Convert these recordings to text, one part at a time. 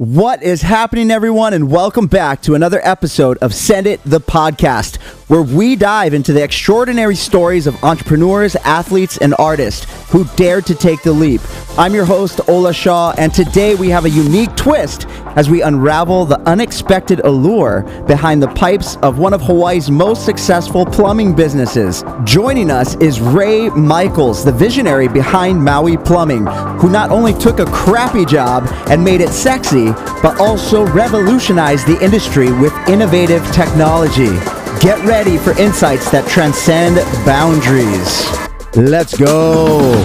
What is happening, everyone, and welcome back to another episode of Send It the Podcast, where we dive into the extraordinary stories of entrepreneurs, athletes, and artists who dared to take the leap. I'm your host, Ola Shaw, and today we have a unique twist as we unravel the unexpected allure behind the pipes of one of Hawaii's most successful plumbing businesses. Joining us is Ray Michaels, the visionary behind Maui Plumbing, who not only took a crappy job and made it sexy, but also revolutionized the industry with innovative technology. Get ready for insights that transcend boundaries. Let's go.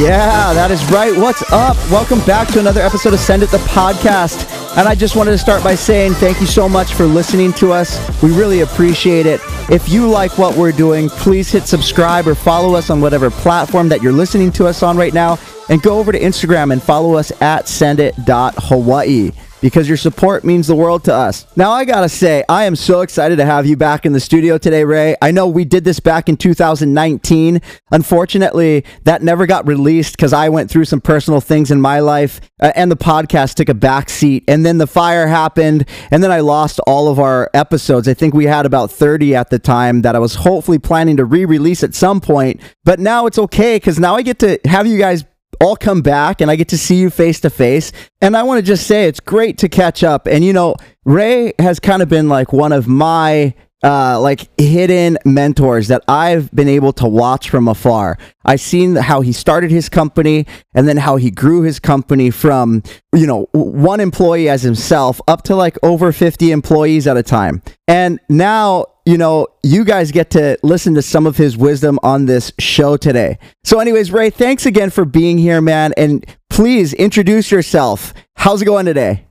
Yeah, that is right. What's up? Welcome back to another episode of Send It the Podcast. And I just wanted to start by saying thank you so much for listening to us. We really appreciate it. If you like what we're doing, please hit subscribe or follow us on whatever platform that you're listening to us on right now. And go over to Instagram and follow us at sendit.hawaii because your support means the world to us. Now, I gotta say, I am so excited to have you back in the studio today, Ray. I know we did this back in 2019. Unfortunately, that never got released because I went through some personal things in my life uh, and the podcast took a back seat. And then the fire happened, and then I lost all of our episodes. I think we had about 30 at the time that I was hopefully planning to re release at some point. But now it's okay because now I get to have you guys all come back and I get to see you face to face. And I want to just say it's great to catch up. And you know, Ray has kind of been like one of my uh, like hidden mentors that I've been able to watch from afar. I've seen how he started his company and then how he grew his company from, you know, one employee as himself up to like over 50 employees at a time. And now you know, you guys get to listen to some of his wisdom on this show today. So, anyways, Ray, thanks again for being here, man. And please introduce yourself. How's it going today?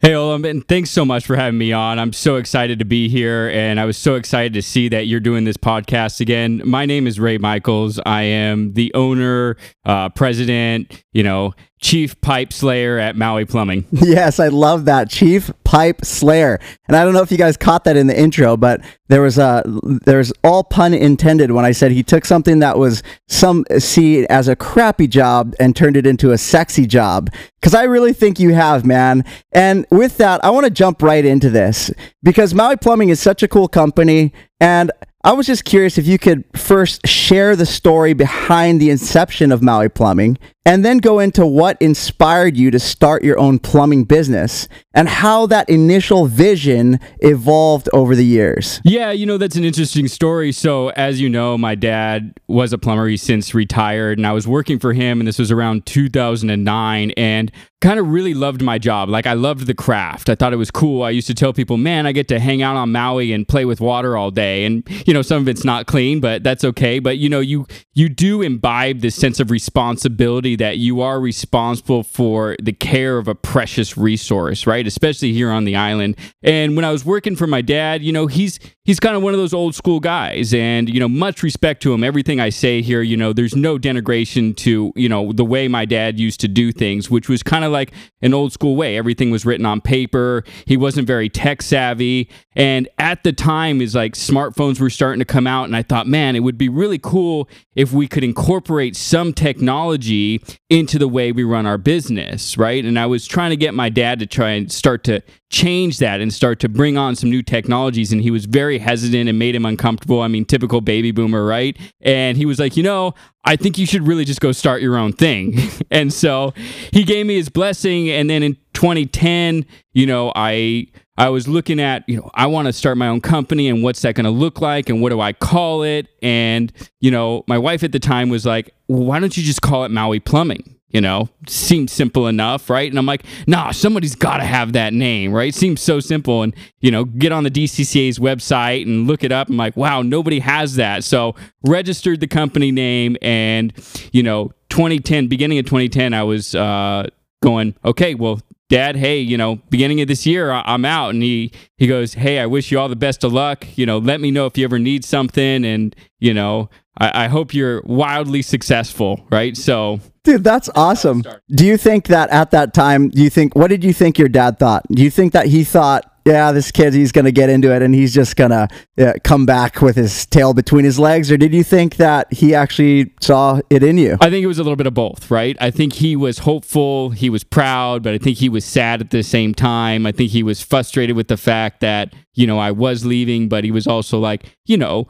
Hey, Olam, and thanks so much for having me on. I'm so excited to be here, and I was so excited to see that you're doing this podcast again. My name is Ray Michaels. I am the owner, uh, president, you know, chief pipe slayer at Maui Plumbing. Yes, I love that chief pipe slayer. And I don't know if you guys caught that in the intro, but there was a there's all pun intended when I said he took something that was some see as a crappy job and turned it into a sexy job. Because I really think you have, man. And with that, I want to jump right into this because Maui Plumbing is such a cool company, and I was just curious if you could first share the story behind the inception of Maui Plumbing and then go into what inspired you to start your own plumbing business and how that initial vision evolved over the years. Yeah, you know, that's an interesting story. So, as you know, my dad was a plumber. He's since retired, and I was working for him, and this was around 2009. And kind of really loved my job. Like I loved the craft. I thought it was cool. I used to tell people, "Man, I get to hang out on Maui and play with water all day." And you know, some of it's not clean, but that's okay. But you know, you you do imbibe this sense of responsibility that you are responsible for the care of a precious resource, right? Especially here on the island. And when I was working for my dad, you know, he's he's kind of one of those old school guys and you know, much respect to him. Everything I say here, you know, there's no denigration to, you know, the way my dad used to do things, which was kind of like an old school way. Everything was written on paper. He wasn't very tech savvy. And at the time, is like smartphones were starting to come out. And I thought, man, it would be really cool if we could incorporate some technology into the way we run our business, right? And I was trying to get my dad to try and start to change that and start to bring on some new technologies. And he was very hesitant and made him uncomfortable. I mean, typical baby boomer, right? And he was like, you know, I think you should really just go start your own thing. and so he gave me his blessing. And then in 2010, you know, I I was looking at, you know, I want to start my own company and what's that going to look like and what do I call it? And, you know, my wife at the time was like, well, why don't you just call it Maui Plumbing? You know, seems simple enough, right? And I'm like, nah, somebody's got to have that name, right? Seems so simple. And, you know, get on the DCCA's website and look it up. I'm like, wow, nobody has that. So registered the company name and, you know, 2010, beginning of 2010, I was uh, going, okay, well, dad hey you know beginning of this year i'm out. And he he goes hey i wish you all the best of luck. You know let me know if you ever need something. And you know i, I hope you're wildly successful right? So dude that's awesome. Do you think that at that time do you think what did you think your dad thought? Do you think that he thought yeah, this kid, he's going to get into it and he's just going to uh, come back with his tail between his legs? Or did you think that he actually saw it in you? I think it was a little bit of both, right? I think he was hopeful, he was proud, but I think he was sad at the same time. I think he was frustrated with the fact that, you know, I was leaving, but he was also like, you know,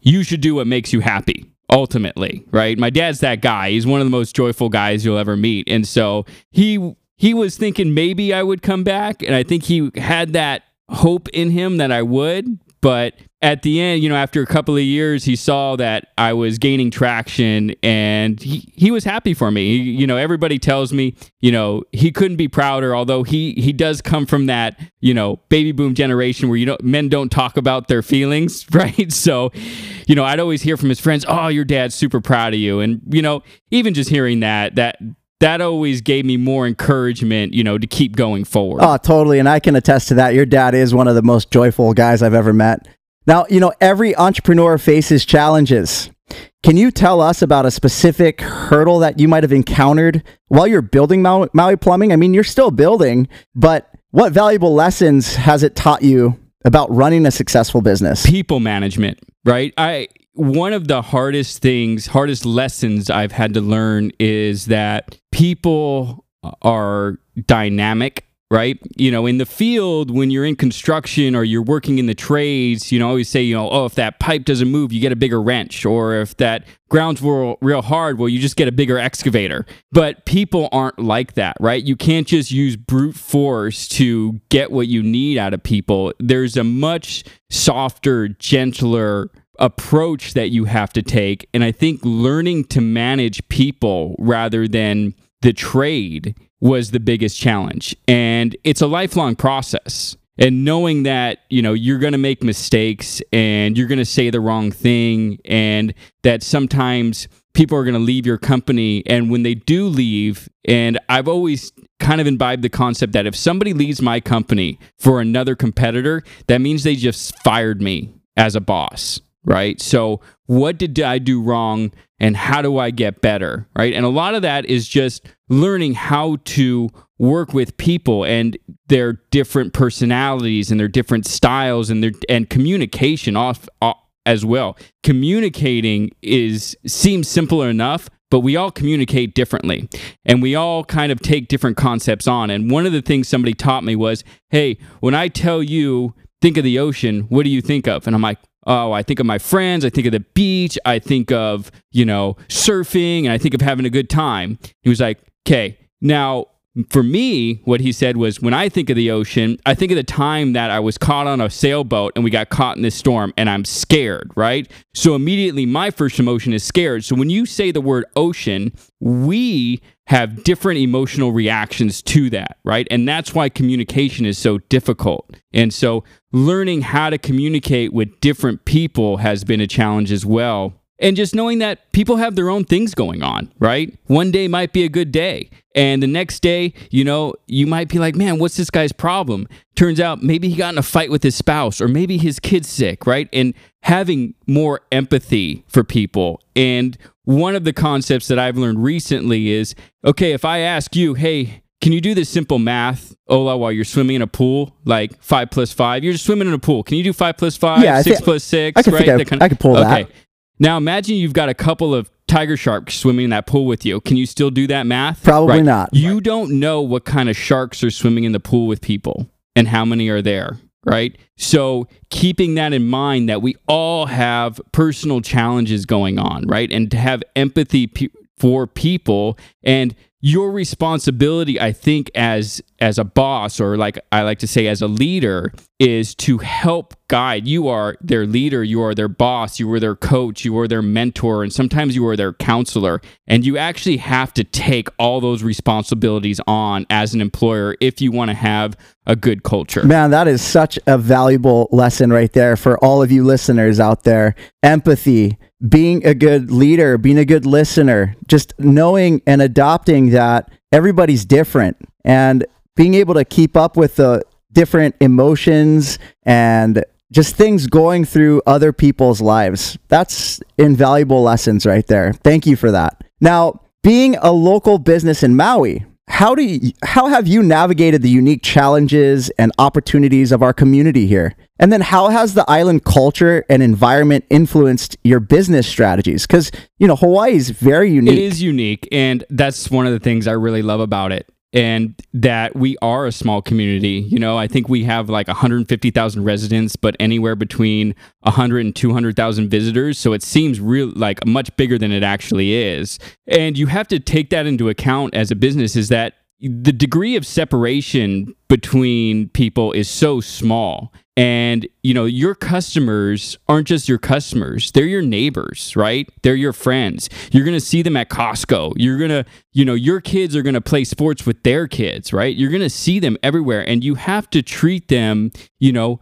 you should do what makes you happy ultimately, right? My dad's that guy. He's one of the most joyful guys you'll ever meet. And so he he was thinking maybe I would come back and I think he had that hope in him that I would, but at the end, you know, after a couple of years, he saw that I was gaining traction and he, he was happy for me. He, you know, everybody tells me, you know, he couldn't be prouder, although he, he does come from that, you know, baby boom generation where, you know, men don't talk about their feelings, right? So, you know, I'd always hear from his friends, oh, your dad's super proud of you. And, you know, even just hearing that, that, that always gave me more encouragement, you know, to keep going forward. Oh, totally. And I can attest to that. Your dad is one of the most joyful guys I've ever met. Now, you know, every entrepreneur faces challenges. Can you tell us about a specific hurdle that you might have encountered while you're building Maui, Maui Plumbing? I mean, you're still building, but what valuable lessons has it taught you about running a successful business? People management, right? I one of the hardest things, hardest lessons I've had to learn is that people are dynamic right? You know, in the field, when you're in construction or you're working in the trades, you know, always say, you know, oh, if that pipe doesn't move, you get a bigger wrench. Or if that ground's real, real hard, well, you just get a bigger excavator. But people aren't like that, right? You can't just use brute force to get what you need out of people. There's a much softer, gentler, approach that you have to take. And I think learning to manage people rather than the trade was the biggest challenge. And it's a lifelong process. And knowing that, you know, you're going to make mistakes and you're going to say the wrong thing and that sometimes people are going to leave your company and when they do leave and I've always kind of imbibed the concept that if somebody leaves my company for another competitor, that means they just fired me as a boss right? So, what did I do wrong and how do I get better, right? And a lot of that is just learning how to work with people and their different personalities and their different styles and their and communication off, off as well. Communicating is seems simpler enough, but we all communicate differently and we all kind of take different concepts on. And one of the things somebody taught me was, "Hey, when I tell you think of the ocean, what do you think of?" And I'm like, oh, I think of my friends, I think of the beach, I think of, you know, surfing, and I think of having a good time. He was like, okay, now for me, what he said was when I think of the ocean, I think of the time that I was caught on a sailboat and we got caught in this storm and I'm scared, right? So immediately my first emotion is scared. So when you say the word ocean, we have different emotional reactions to that, right? And that's why communication is so difficult. And so learning how to communicate with different people has been a challenge as well and just knowing that people have their own things going on, right? One day might be a good day. And the next day, you know, you might be like, man, what's this guy's problem? Turns out maybe he got in a fight with his spouse or maybe his kid's sick, right? And having more empathy for people. And one of the concepts that I've learned recently is okay, if I ask you, hey, can you do this simple math, Ola, while you're swimming in a pool, like five plus five? You're just swimming in a pool. Can you do five plus five? Yeah, six plus six, I can right? I, kind of, I can pull okay. that. Now imagine you've got a couple of tiger sharks swimming in that pool with you. Can you still do that math? Probably right. not. You don't know what kind of sharks are swimming in the pool with people and how many are there, right? So keeping that in mind that we all have personal challenges going on, right? And to have empathy p- for people and your responsibility i think as as a boss or like i like to say as a leader is to help guide. You are their leader you are their boss you are their coach you are their mentor and sometimes you are their counselor. And you actually have to take all those responsibilities on as an employer if you want to have a good culture. Man that is such a valuable lesson right there for all of you listeners out there. Empathy being a good leader, being a good listener, just knowing and adopting that everybody's different. And being able to keep up with the different emotions and just things going through other people's lives. That's invaluable lessons right there. Thank you for that. Now, being a local business in Maui, how do you, how have you navigated the unique challenges and opportunities of our community here? And then how has the island culture and environment influenced your business strategies? Because, you know, Hawaii is very unique. It is unique. And that's one of the things I really love about it. And that we are a small community. You know, I think we have like 150,000 residents, but anywhere between 100 and 200,000 visitors. So it seems real like much bigger than it actually is. And you have to take that into account as a business is that the degree of separation between people is so small. And you know your customers aren't just your customers. They're your neighbors right? They're your friends. You're going to see them at costco. You're going to you know your kids are going to play sports with their kids right? You're going to see them everywhere and you have to treat them you know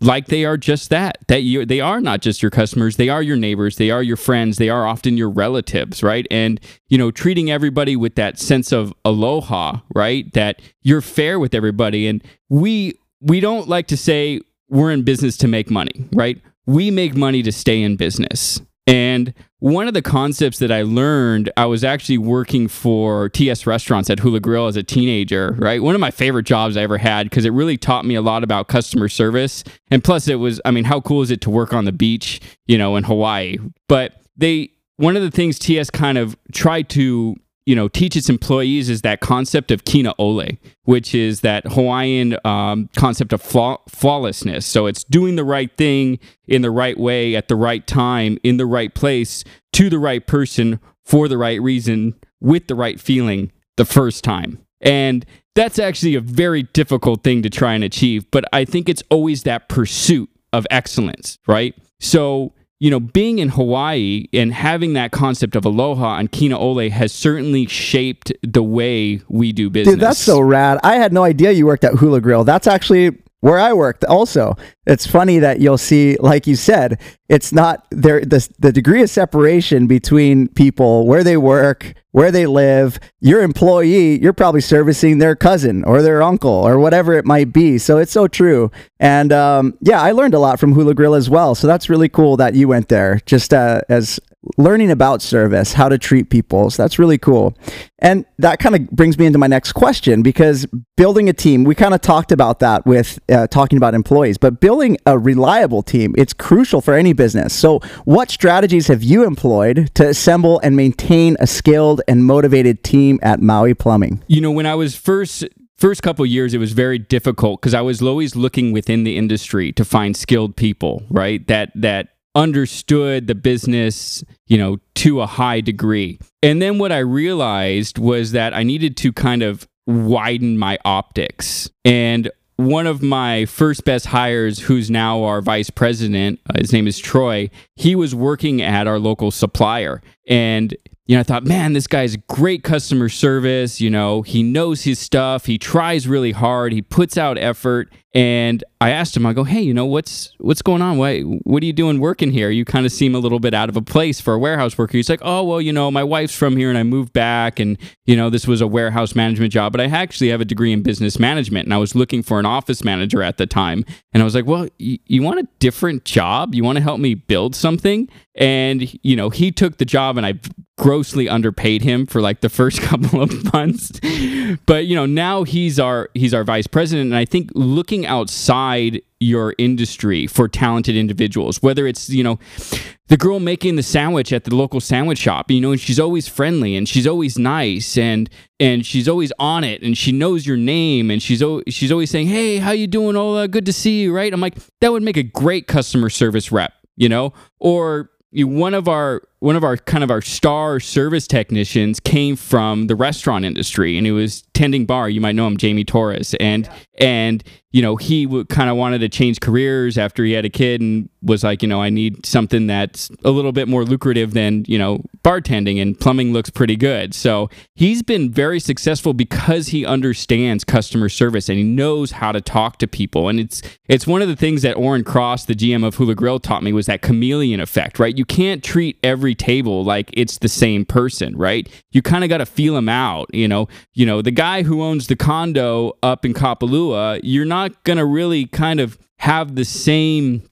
like they are just that that you they are not just your customers. They are your neighbors. They are your friends. They are often your relatives right? And you know treating everybody with that sense of aloha right? That you're fair with everybody and we we don't like to say we're in business to make money, right? We make money to stay in business. And one of the concepts that I learned, I was actually working for TS Restaurants at Hula Grill as a teenager, right? One of my favorite jobs I ever had because it really taught me a lot about customer service. And plus, it was, I mean, how cool is it to work on the beach, you know, in Hawaii? But they, one of the things TS kind of tried to you know teach its employees is that concept of kina ole which is that hawaiian um, concept of flaw- flawlessness. So it's doing the right thing in the right way at the right time in the right place to the right person for the right reason with the right feeling the first time. And that's actually a very difficult thing to try and achieve but i think it's always that pursuit of excellence right? So you know, being in Hawaii and having that concept of aloha and kina ole has certainly shaped the way we do business. Dude, that's so rad. I had no idea you worked at Hula Grill. That's actually where I worked also. It's funny that you'll see, like you said, it's not there. The, the degree of separation between people, where they work, where they live, your employee, you're probably servicing their cousin or their uncle or whatever it might be. So it's so true. And um, yeah, I learned a lot from Hula Grill as well. So that's really cool that you went there just uh, as learning about service, how to treat people. So that's really cool. And that kind of brings me into my next question because building a team, we kind of talked about that with uh, talking about employees, but building a reliable team, it's crucial for any business. So, what strategies have you employed to assemble and maintain a skilled and motivated team at Maui Plumbing? You know, when I was first first couple years it was very difficult because I was always looking within the industry to find skilled people, right? That that understood the business, you know, to a high degree. And then what I realized was that I needed to kind of widen my optics. And one of my first best hires, who's now our vice president, uh, his name is Troy, he was working at our local supplier. And you know, I thought, man, this guy's great customer service. You know, he knows his stuff. He tries really hard. He puts out effort. And I asked him, I go, hey, you know, what's what's going on? Why, what are you doing working here? You kind of seem a little bit out of a place for a warehouse worker. He's like, oh, well, you know, my wife's from here and I moved back, and you know, this was a warehouse management job, but I actually have a degree in business management, and I was looking for an office manager at the time, and I was like, well, y- you want a different job? You want to help me build something? And you know, he took the job, and I grossly underpaid him for like the first couple of months. but you know, now he's our he's our vice president and I think looking outside your industry for talented individuals, whether it's, you know, the girl making the sandwich at the local sandwich shop, you know, and she's always friendly and she's always nice and and she's always on it and she knows your name and she's o- she's always saying, "Hey, how you doing, Ola? Uh, good to see you." Right? I'm like, that would make a great customer service rep, you know? Or you, one of our one of our kind of our star service technicians came from the restaurant industry and he was tending bar. You might know him jamie torres. And yeah. and you know he w- kind of wanted to change careers after he had a kid and was like you know i need something that's a little bit more lucrative than you know bartending and plumbing looks pretty good. So he's been very successful because he understands customer service and he knows how to talk to people. And it's it's one of the things that Orrin Cross the GM of Hula Grill taught me was that chameleon effect right? You can't treat every every table like it's the same person, right? You kind of got to feel them out, you know. You know, the guy who owns the condo up in Kapalua, you're not going to really kind of have the same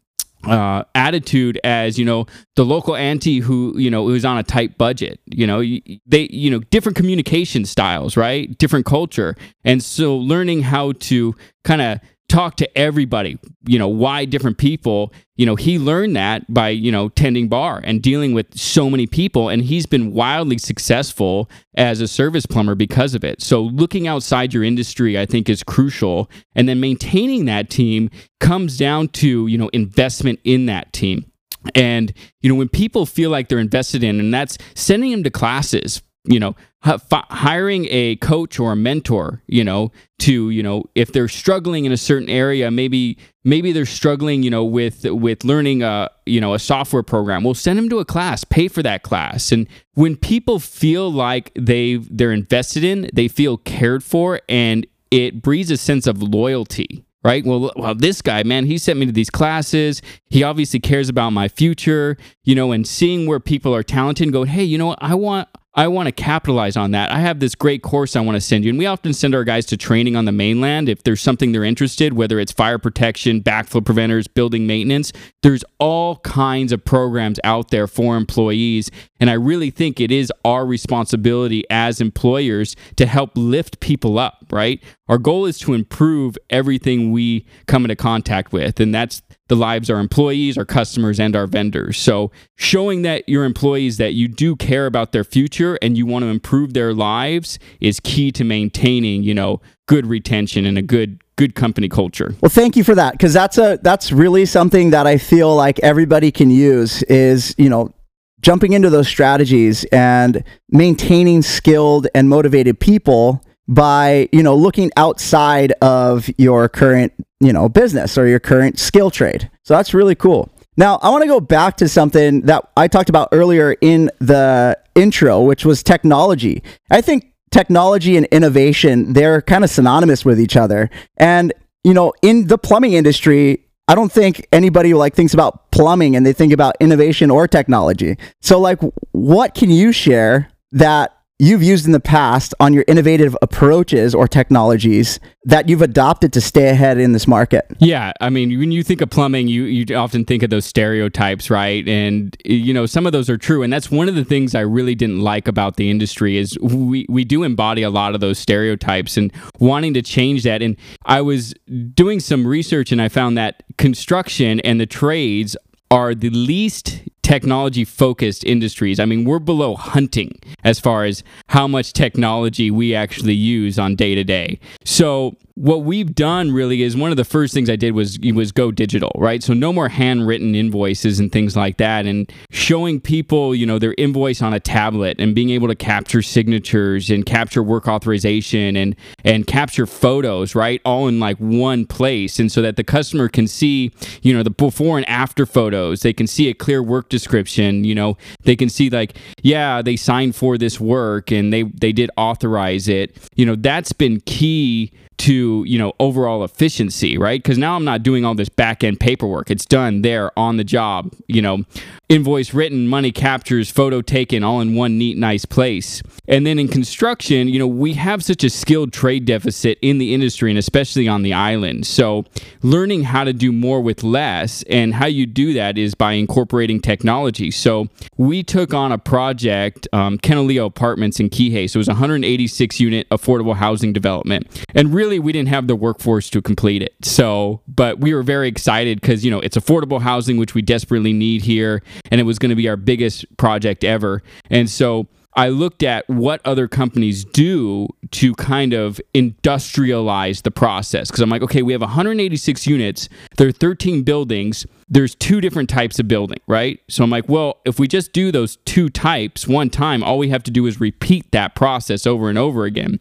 uh, attitude as you know the local auntie who you know who's on a tight budget you know they you know different communication styles right different culture and so learning how to kind of talk to everybody you know why different people you know he learned that by you know tending bar and dealing with so many people and he's been wildly successful as a service plumber because of it. So looking outside your industry i think is crucial. And then maintaining that team comes down to you know investment in that team. And you know when people feel like they're invested in and that's sending them to classes you know hiring a coach or a mentor you know to you know if they're struggling in a certain area maybe maybe they're struggling you know with with learning a you know a software program we'll send them to a class pay for that class and when people feel like they they're invested in they feel cared for and it breeds a sense of loyalty right? Well, well, this guy, man, he sent me to these classes. He obviously cares about my future, you know, and seeing where people are talented and go, hey, you know what? I want I want to capitalize on that. I have this great course I want to send you. And we often send our guys to training on the mainland if there's something they're interested, whether it's fire protection, backflow preventers, building maintenance. There's all kinds of programs out there for employees. And I really think it is our responsibility as employers to help lift people up, right? Our goal is to improve everything we come into contact with. And that's the lives of our employees, our customers, and our vendors. So, showing that your employees that you do care about their future and you want to improve their lives is key to maintaining, you know, good retention and a good good company culture. Well, thank you for that because that's a that's really something that I feel like everybody can use is, you know, jumping into those strategies and maintaining skilled and motivated people by you know looking outside of your current you know business or your current skill trade. So that's really cool. Now i want to go back to something that i talked about earlier in the intro which was technology. I think technology and innovation they're kind of synonymous with each other. And you know in the plumbing industry I don't think anybody like thinks about plumbing and they think about innovation or technology. So like what can you share that you've used in the past on your innovative approaches or technologies that you've adopted to stay ahead in this market? Yeah, I mean, when you think of plumbing, you you often think of those stereotypes, right? And you know, some of those are true, and that's one of the things I really didn't like about the industry is we we do embody a lot of those stereotypes and wanting to change that. And I was doing some research and I found that construction and the trades are the least technology focused industries. I mean, we're below hunting as far as how much technology we actually use on day to day. So, what we've done really is one of the first things I did was was go digital, right? So no more handwritten invoices and things like that, and showing people, you know, their invoice on a tablet and being able to capture signatures and capture work authorization and and capture photos, right, all in like one place, and so that the customer can see, you know, the before and after photos. They can see a clear work description. You know, they can see like, yeah, they signed for this work and they they did authorize it. You know, that's been key to you know overall efficiency right because now i'm not doing all this back end paperwork it's done there on the job you know invoice written money captures photo taken all in one neat nice place. And then in construction you know we have such a skilled trade deficit in the industry and especially on the island. So learning how to do more with less and how you do that is by incorporating technology. So we took on a project um, Kenolio apartments in Kihei. So it was 186 unit affordable housing development. And really really we didn't have the workforce to complete it. So, but we were very excited because, you know, it's affordable housing, which we desperately need here. And it was going to be our biggest project ever. And so I looked at what other companies do to kind of industrialize the process. Because I'm like, okay, we have 186 units, there are 13 buildings, there's two different types of building, right? So I'm like, well, if we just do those two types one time, all we have to do is repeat that process over and over again.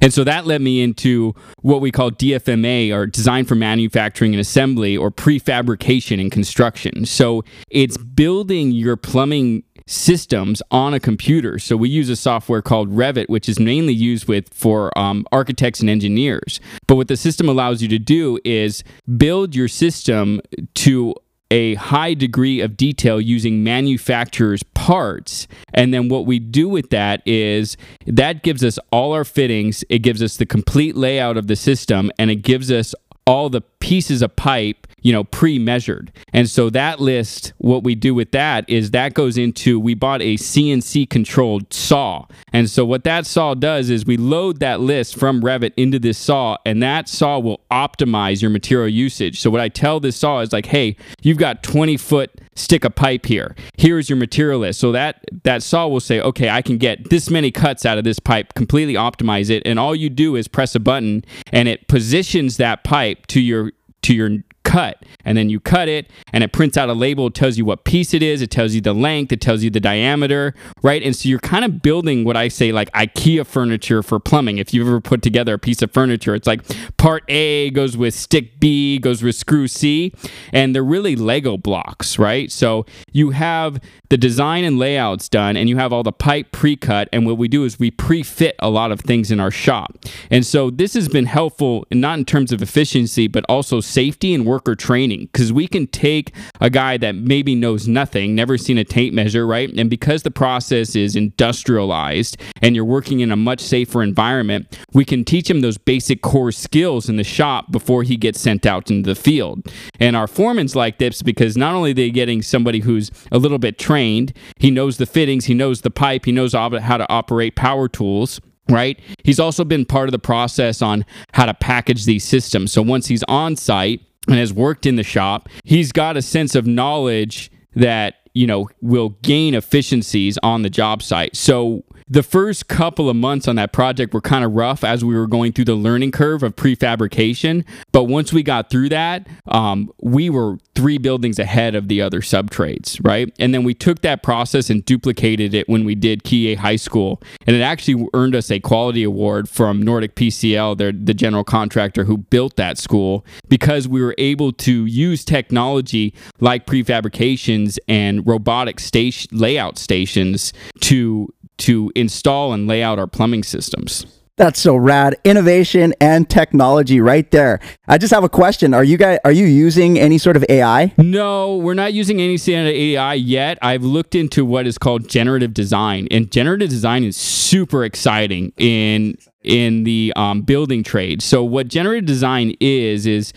And so that led me into what we call DFMA or design for manufacturing and assembly or prefabrication and construction. So it's building your plumbing systems on a computer. So we use a software called Revit, which is mainly used with for um, architects and engineers. But what the system allows you to do is build your system to a high degree of detail using manufacturer's parts. And then what we do with that is that gives us all our fittings, it gives us the complete layout of the system, and it gives us all the pieces of pipe you know pre-measured. And so that list what we do with that is that goes into we bought a cnc controlled saw. And so what that saw does is we load that list from revit into this saw and that saw will optimize your material usage. So what i tell this saw is like hey you've got 20 foot stick of pipe here. Here's your material list. So that that saw will say okay i can get this many cuts out of this pipe completely optimize it. And all you do is press a button and it positions that pipe to your to your cut. And then you cut it and it prints out a label. It tells you what piece it is. It tells you the length. It tells you the diameter right? And so you're kind of building what i say like ikea furniture for plumbing. If you've ever put together a piece of furniture it's like part a goes with stick b goes with screw c and they're really lego blocks right? So you have the design and layouts done and you have all the pipe pre-cut. And what we do is we pre-fit a lot of things in our shop. And so this has been helpful not in terms of efficiency but also safety and work training because we can take a guy that maybe knows nothing, never seen a tape measure, right? And because the process is industrialized and you're working in a much safer environment, we can teach him those basic core skills in the shop before he gets sent out into the field. And our foreman's like this because not only are they getting somebody who's a little bit trained, he knows the fittings, he knows the pipe, he knows how to operate power tools right? He's also been part of the process on how to package these systems. So once he's on site, and has worked in the shop, he's got a sense of knowledge that, you know, will gain efficiencies on the job site. So the first couple of months on that project were kind of rough as we were going through the learning curve of prefabrication. But once we got through that, um, we were three buildings ahead of the other sub trades, right? And then we took that process and duplicated it when we did Kihei High School. And it actually earned us a quality award from Nordic PCL, they're the general contractor who built that school, because we were able to use technology like prefabrications and robotic station layout stations to to install and lay out our plumbing systems. That's so rad. Innovation and technology right there. I just have a question. Are you guys are you using any sort of AI? No, we're not using any standard AI yet. I've looked into what is called generative design. And generative design is super exciting in in the um, building trade. So what generative design is is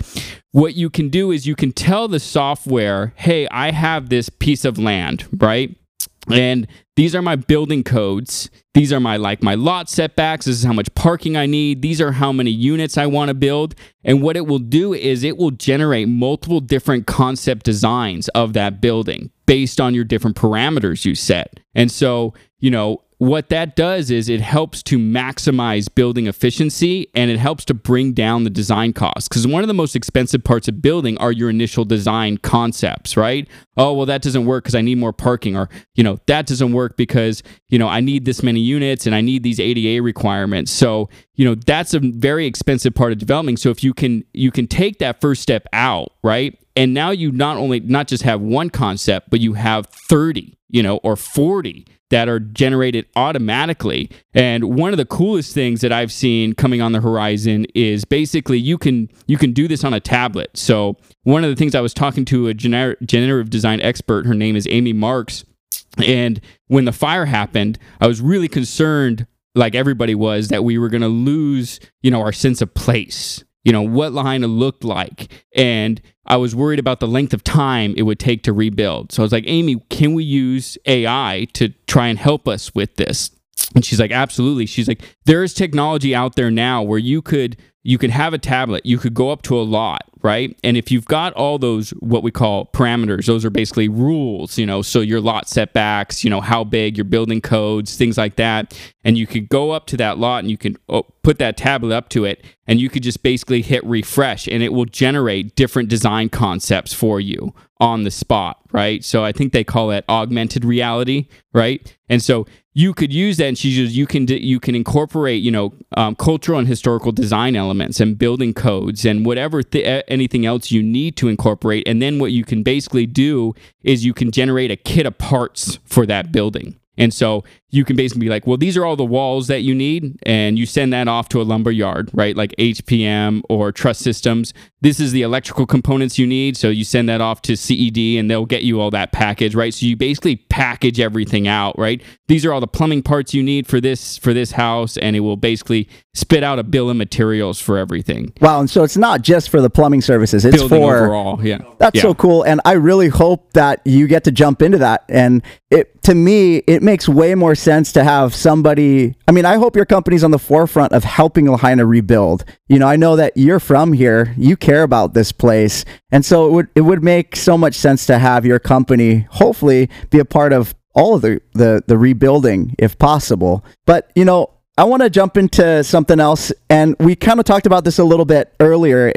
what you can do is you can tell the software, "Hey, I have this piece of land, right? And these are my building codes. These are my like my lot setbacks. This is how much parking I need. These are how many units I want to build. And what it will do is it will generate multiple different concept designs of that building based on your different parameters you set. And so, you know, what that does is it helps to maximize building efficiency and it helps to bring down the design costs. Because one of the most expensive parts of building are your initial design concepts, right? Oh, well, that doesn't work because I need more parking, or, you know, that doesn't work because, you know, I need this many units and I need these ADA requirements. So, you know, that's a very expensive part of developing. So if you can you can take that first step out, right? And now you not only not just have one concept, but you have 30, you know, or 40 that are generated automatically. And one of the coolest things that I've seen coming on the horizon is basically you can you can do this on a tablet. So one of the things I was talking to a gener- generative design expert, her name is Amy Marks, and when the fire happened, I was really concerned like everybody was that we were going to lose, you know, our sense of place you know, what Lahaina looked like. And I was worried about the length of time it would take to rebuild. So I was like, Amy, can we use AI to try and help us with this? And she's like, absolutely. She's like, there is technology out there now where you could you could have a tablet, you could go up to a lot, right? And if you've got all those what we call parameters, those are basically rules, you know, so your lot setbacks, you know, how big, your building codes, things like that. And you could go up to that lot and you can oh, put that tablet up to it and you could just basically hit refresh and it will generate different design concepts for you on the spot, right? So I think they call it augmented reality, right? And so you could use that and she says you can you can incorporate you know um, cultural and historical design elements and building codes and whatever th- anything else you need to incorporate. And then what you can basically do is you can generate a kit of parts for that building. And so you can basically be like, well, these are all the walls that you need, and you send that off to a lumber yard, right? Like HPM or Truss Systems. This is the electrical components you need, so you send that off to CED, and they'll get you all that package, right? So you basically package everything out, right? These are all the plumbing parts you need for this for this house, and it will basically spit out a bill of materials for everything. Wow, and so it's not just for the plumbing services; it's Building for overall, yeah. That's Yeah. so cool, and I really hope that you get to jump into that. And it to me, it makes way more sense to have somebody. I mean, I hope your company's on the forefront of helping Lahaina rebuild. You know, I know that you're from here, you care about this place, and so it would it would make so much sense to have your company hopefully be a part of all of the the, the rebuilding if possible. But you know. I want to jump into something else, and we kind of talked about this a little bit earlier.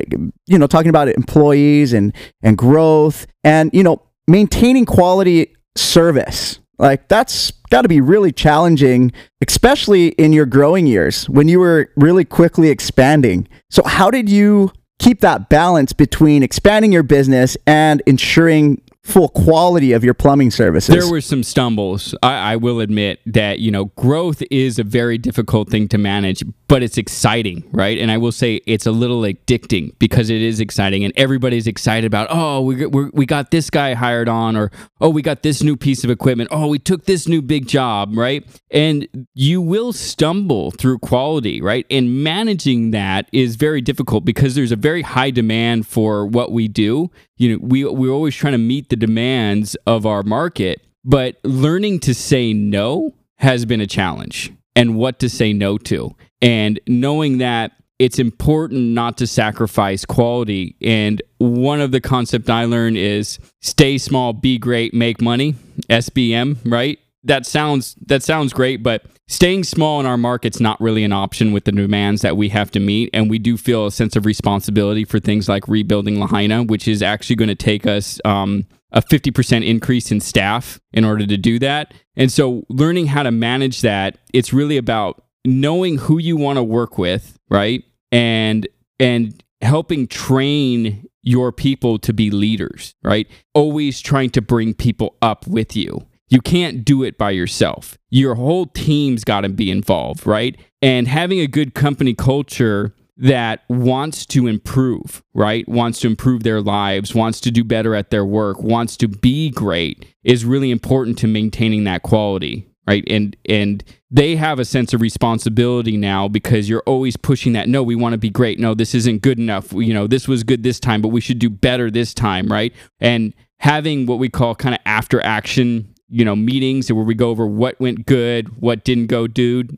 You know, talking about employees and and growth, and you know, maintaining quality service. Like that's got to be really challenging, especially in your growing years when you were really quickly expanding. So, how did you keep that balance between expanding your business and ensuring full quality of your plumbing services? There were some stumbles. I, I will admit that, you know, growth is a very difficult thing to manage, but it's exciting, right? And I will say it's a little addicting because it is exciting and everybody's excited about, oh, we, we, we got this guy hired on, or oh, we got this new piece of equipment. Oh, we took this new big job, right? And you will stumble through quality, right? And managing that is very difficult because there's a very high demand for what we do. You know, we, we're always trying to meet the demands of our market, but learning to say no has been a challenge and what to say no to. And knowing that it's important not to sacrifice quality. And one of the concepts I learned is stay small, be great, make money. SBM, right? That sounds that sounds great, but staying small in our market's not really an option with the demands that we have to meet. And we do feel a sense of responsibility for things like rebuilding Lahaina, which is actually going to take us um, a 50% increase in staff in order to do that. And so learning how to manage that, it's really about knowing who you want to work with, right? And and helping train your people to be leaders, right? Always trying to bring people up with you. You can't do it by yourself. Your whole team's got to be involved, right? And having a good company culture that wants to improve, right? Wants to improve their lives, wants to do better at their work, wants to be great is really important to maintaining that quality, right? And and they have a sense of responsibility now because you're always pushing that no, we want to be great. No, this isn't good enough. You know, this was good this time, but we should do better this time, right? And having what we call kind of after action you know meetings where we go over what went good what didn't go dude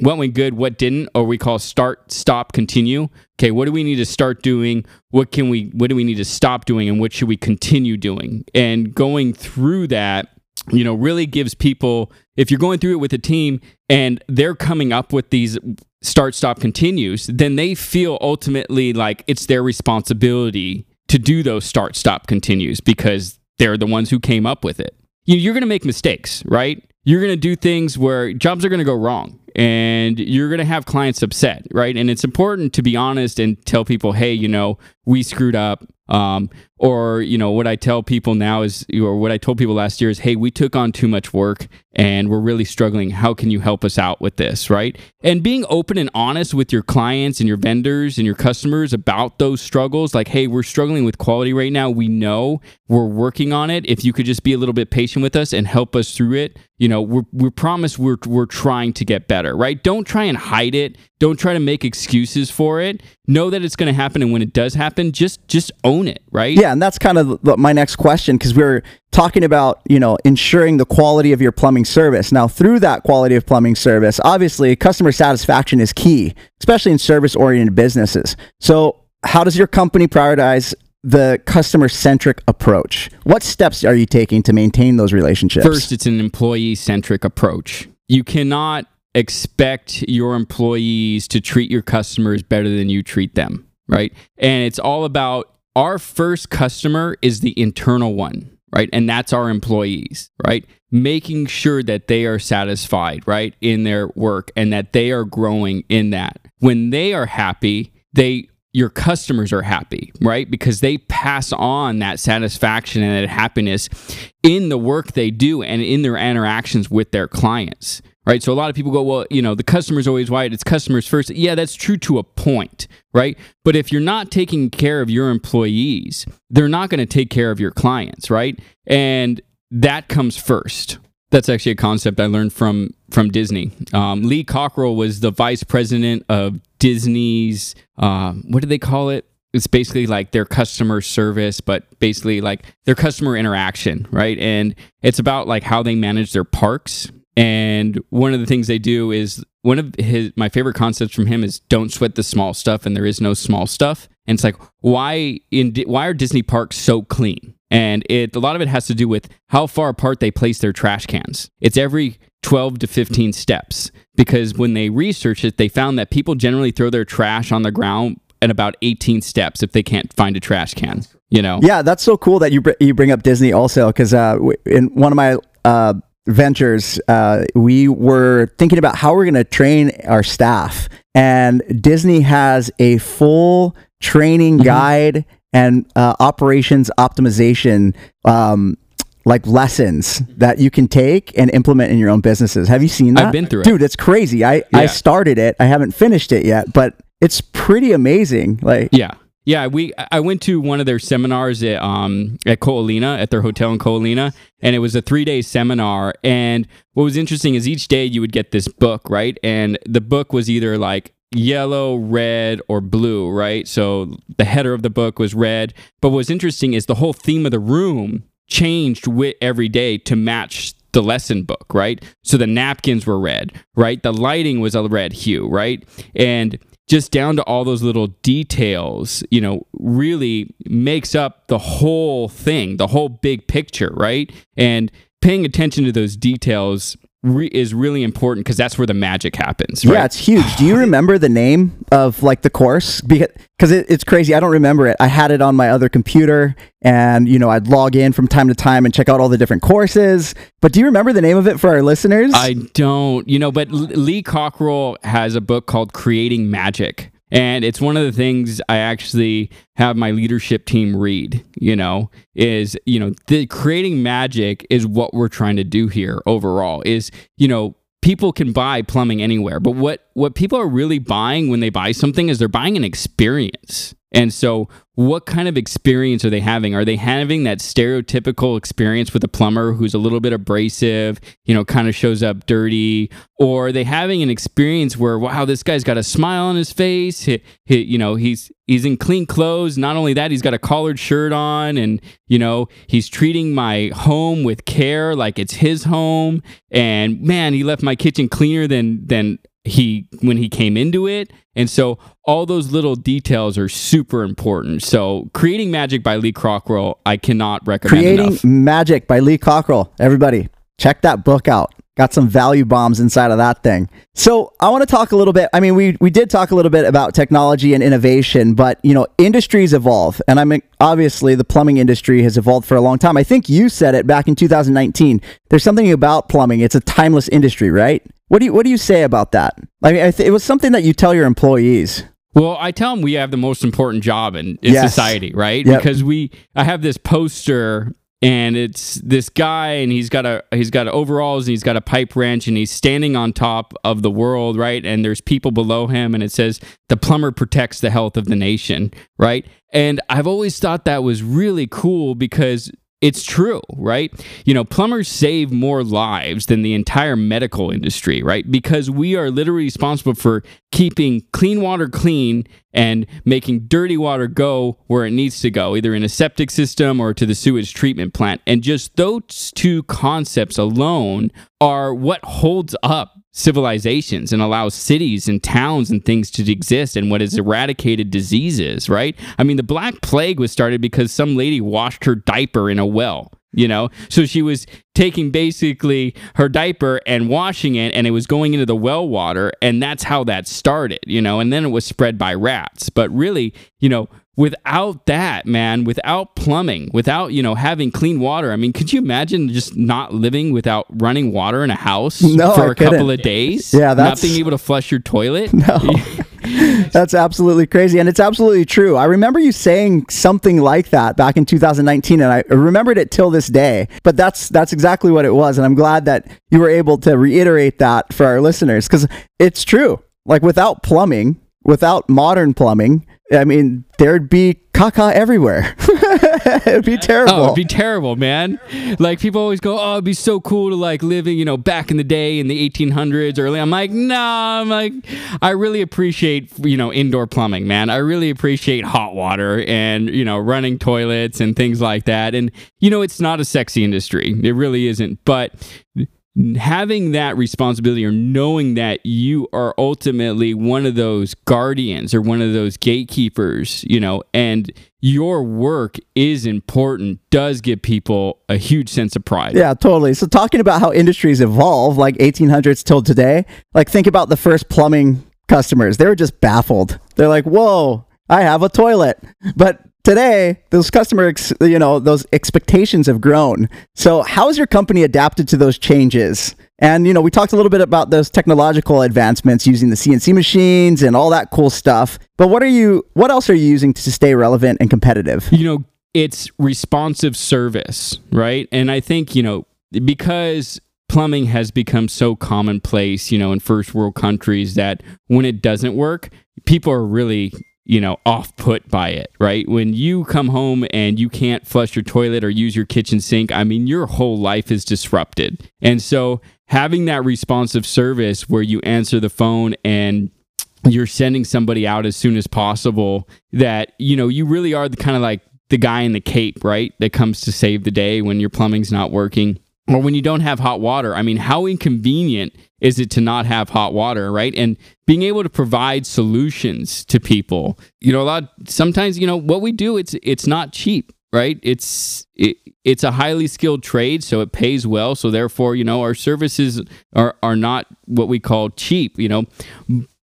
what went good what didn't or we call start stop continue. Okay what do we need to start doing? What can we what do we need to stop doing and what should we continue doing? And going through that you know really gives people if you're going through it with a team and they're coming up with these start stop continues then they feel ultimately like it's their responsibility to do those start stop continues because they're the ones who came up with it. You- You're going to make mistakes, right? You're going to do things where jobs are going to go wrong and you're going to have clients upset, right? And it's important to be honest and tell people, hey, you know, we screwed up. Um, or, you know, what I tell people now is, or what I told people last year is, hey, we took on too much work and we're really struggling. How can you help us out with this, right? And being open and honest with your clients and your vendors and your customers about those struggles, like, hey, we're struggling with quality right now. We know we're working on it. If you could just be a little bit patient with us and help us through it, you know, we're, we promise we're, we're trying to get better, right? Don't try and hide it. Don't try to make excuses for it. Know that it's going to happen. And when it does happen, just, just own it, right? Yeah, and that's kind of the, my next question because we are talking about you know ensuring the quality of your plumbing service. Now, through that quality of plumbing service, obviously customer satisfaction is key, especially in service-oriented businesses. So, how does your company prioritize the customer-centric approach? What steps are you taking to maintain those relationships? First, it's an employee centric approach. You cannot expect your employees to treat your customers better than you treat them, right? And it's all about our first customer is the internal one, right? And that's our employees, right? Making sure that they are satisfied, right, in their work and that they are growing in that. When they are happy, they your customers are happy, right? Because they pass on that satisfaction and that happiness in the work they do and in their interactions with their clients, right? So a lot of people go, well, you know, the customer's always right. It's customers first. Yeah, that's true to a point, right? But if you're not taking care of your employees, they're not going to take care of your clients, right? And that comes first. That's actually a concept I learned from from Disney. Um, Lee Cockrell was the vice president of Disney's. Uh, what do they call it? It's basically like their customer service, but basically like their customer interaction, right? And it's about like how they manage their parks. And one of the things they do is one of his my favorite concepts from him is don't sweat the small stuff, and there is no small stuff. And it's like why in why are Disney parks so clean? and it a lot of it has to do with how far apart they place their trash cans. It's every 12 to 15 steps because when they researched it, they found that people generally throw their trash on the ground at about 18 steps if they can't find a trash can. You know? Yeah, that's so cool that you br- you bring up Disney also because uh, in one of my uh, ventures, uh, we were thinking about how we're going to train our staff, and Disney has a full training mm-hmm. guide and uh, operations optimization um, like lessons that you can take and implement in your own businesses. Have you seen that? I've been through it. Dude, it's crazy. I, yeah. I started it. I haven't finished it yet, but it's pretty amazing. Like Yeah. Yeah, we I went to one of their seminars at um at Ko Olina at their hotel in Ko Olina, and it was a three day seminar. And what was interesting is each day you would get this book, right? And the book was either like yellow, red, or blue, right? So the header of the book was red. But what's interesting is the whole theme of the room changed with every day to match the lesson book, right? So the napkins were red, right? The lighting was a red hue, right? And just down to all those little details, you know, really makes up the whole thing, the whole big picture, right? And paying attention to those details re- is really important because that's where the magic happens. Right? Yeah, it's huge. Do you remember the name of like the course? Because it, it's crazy. I don't remember it. I had it on my other computer, and you know I'd log in from time to time and check out all the different courses. But do you remember the name of it for our listeners? I don't. You know, but Lee Cockrell has a book called Creating Magic. And it's one of the things I actually have my leadership team read, you know, is, you know, the creating magic is what we're trying to do here overall is, you know, people can buy plumbing anywhere, but what what people are really buying when they buy something is they're buying an experience. And so, what kind of experience are they having? Are they having that stereotypical experience with a plumber who's a little bit abrasive, you know, kind of shows up dirty? Or are they having an experience where, wow, this guy's got a smile on his face? He, he, you know, he's he's in clean clothes. Not only that, he's got a collared shirt on, and you know, he's treating my home with care, like it's his home. And man, he left my kitchen cleaner than than he when he came into it. And so all those little details are super important. So creating magic by Lee Cockrell i cannot recommend creating enough. magic by Lee Cockrell everybody check that book out. Got some value bombs inside of that thing. So i want to talk a little bit i mean we we did talk a little bit about technology and innovation but you know industries evolve. And i mean obviously the plumbing industry has evolved for a long time. I think you said it back in 2019 there's something about plumbing. It's a timeless industry right what do you What do you say about that? I mean, I th- it was something that you tell your employees. Well, I tell them we have the most important job in, in yes. society, right? Yep. Because we, I have this poster, and it's this guy, and he's got a he's got overalls, and he's got a pipe wrench, and he's standing on top of the world, right? And there's people below him, and it says the plumber protects the health of the nation, right? And I've always thought that was really cool because it's true, right? You know, plumbers save more lives than the entire medical industry, right? Because we are literally responsible for keeping clean water clean and making dirty water go where it needs to go, either in a septic system or to the sewage treatment plant. And just those two concepts alone are what holds up civilizations and allows cities and towns and things to exist and what has eradicated diseases, right? I mean, the Black Plague was started because some lady washed her diaper in a well. You know, so she was taking basically her diaper and washing it, and it was going into the well water, and that's how that started, you know, and then it was spread by rats. But really, you know, without that man without plumbing without you know having clean water i mean could you imagine just not living without running water in a house no, for I a couple of days yeah that's not being able to flush your toilet no That's absolutely crazy. And it's absolutely true. I remember you saying something like that back in 2019, and I remembered it till this day. But that's that's exactly what it was. And I'm glad that you were able to reiterate that for our listeners because it's true. Like without plumbing, without modern plumbing, I mean, there'd be caca everywhere. it'd be terrible. Oh, it'd be terrible, man. Like people always go, "Oh, it'd be so cool to like living, you know, back in the day in the 1800s." Early, I'm like, nah. I'm like, I really appreciate you know indoor plumbing, man. I really appreciate hot water and you know running toilets and things like that. And you know, it's not a sexy industry. It really isn't, but having that responsibility or knowing that you are ultimately one of those guardians or one of those gatekeepers, you know, and your work is important does give people a huge sense of pride. Yeah, totally. So talking about how industries evolve like 1800s till today, like think about the first plumbing customers. They were just baffled. They're like, "Whoa, I have a toilet." But today those customer ex- you know those expectations have grown. So how has your company adapted to those changes? And you know we talked a little bit about those technological advancements using the cnc machines and all that cool stuff. But what are you what else are you using to stay relevant and competitive? You know it's responsive service right? And i think you know because plumbing has become so commonplace you know in first world countries that when it doesn't work people are really you know, off put by it, right? When you come home and you can't flush your toilet or use your kitchen sink, I mean, your whole life is disrupted. And so having that responsive service where you answer the phone and you're sending somebody out as soon as possible that, you know, you really are the kind of like the guy in the cape, right? That comes to save the day when your plumbing's not working or when you don't have hot water. I mean, how inconvenient is it to not have hot water, right? And being able to provide solutions to people. You know, a lot sometimes, you know, what we do it's it's not cheap, right? It's it, it's a highly skilled trade, so it pays well. So therefore, you know, our services are are not what we call cheap, you know.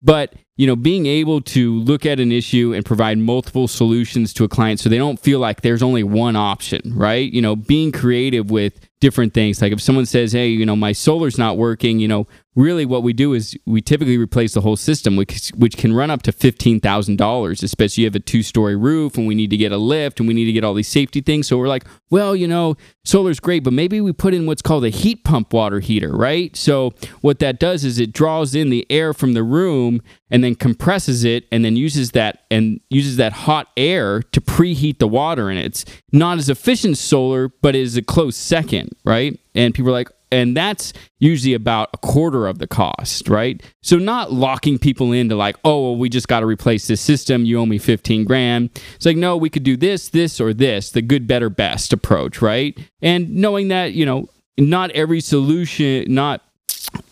But you know, being able to look at an issue and provide multiple solutions to a client so they don't feel like there's only one option, right? You know, being creative with different things. Like if someone says, hey, you know, my solar's not working, you know, really what we do is we typically replace the whole system, which, which can run up to $15,000, especially you have a two story roof and we need to get a lift and we need to get all these safety things. So we're like, well, you know, solar's great, but maybe we put in what's called a heat pump water heater, right? So what that does is it draws in the air from the room and then compresses it and then uses that and uses that hot air to preheat the water and it's not as efficient solar but it is a close second right and people are like and that's usually about a quarter of the cost, right? So not locking people into like, oh, well, we just got to replace this system. You owe me 15 grand. It's like, no, we could do this, this, or this, the good, better, best approach, right? And knowing that, you know, not every solution, not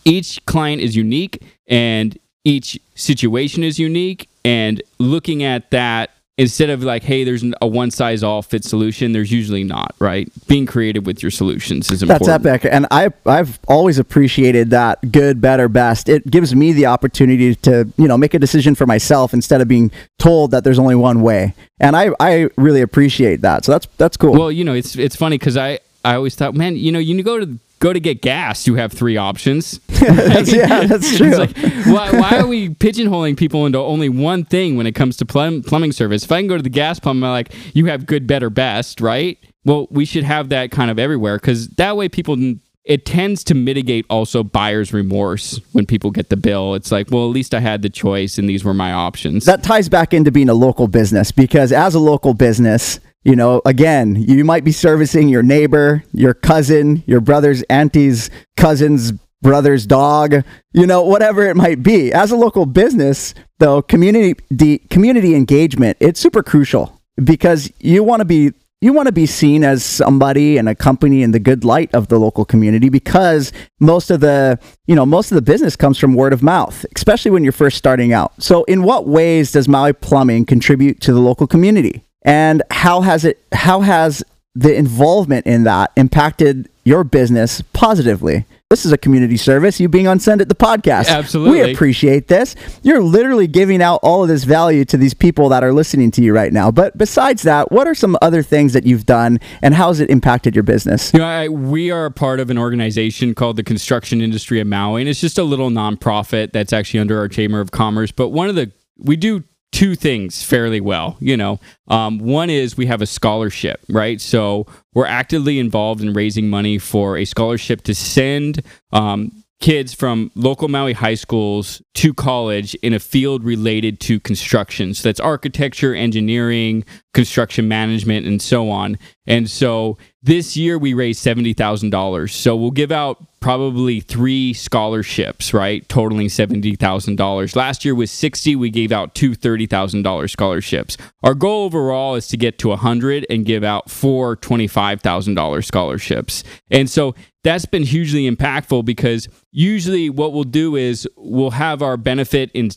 each client is unique and each situation is unique. And looking at that instead of like, hey, there's a one size all fit solution, there's usually not, right? Being creative with your solutions is important. That's epic. And I, I've always appreciated that good, better, best. It gives me the opportunity to, you know, make a decision for myself instead of being told that there's only one way. And I, I really appreciate that. So that's, that's cool. Well, you know, it's, it's funny because I, I always thought, man, you know, you go to go to get gas, you have three options. that's, yeah, that's true. Like, why, why, are we pigeonholing people into only one thing when it comes to plum- plumbing service? If I can go to the gas pump, I'm like, you have good, better, best, right? Well, we should have that kind of everywhere because that way people. It tends to mitigate also buyer's remorse when people get the bill. It's like, well, at least I had the choice and these were my options. That ties back into being a local business because as a local business, you know, again, you might be servicing your neighbor, your cousin, your brother's auntie's cousin's brother's dog, you know, whatever it might be. As a local business, though, community community engagement, it's super crucial because you want to be you want to be seen as somebody and a company in the good light of the local community because most of the you know most of the business comes from word of mouth especially when you're first starting out so in what ways does maui plumbing contribute to the local community and how has it how has the involvement in that impacted your business positively? This is a community service. You being on send it the podcast. Absolutely. we appreciate this. You're literally giving out all of this value to these people that are listening to you right now. But besides that what are some other things that you've done and how has it impacted your business? You know, I, we are a part of an organization called the construction industry of maui and it's just a little nonprofit that's actually under our chamber of commerce. But one of the we do two things fairly well. You know, um, one is we have a scholarship, right? So we're actively involved in raising money for a scholarship to send um, kids from local Maui high schools to college in a field related to construction. So that's architecture, engineering, construction management, and so on. And so this year we raised $70,000. So we'll give out probably three scholarships, right? Totaling $70,000. Last year was 60. We gave out two $30,000 scholarships. Our goal overall is to get to 100 and give out four $25,000 scholarships. And so that's been hugely impactful because usually what we'll do is we'll have our benefit in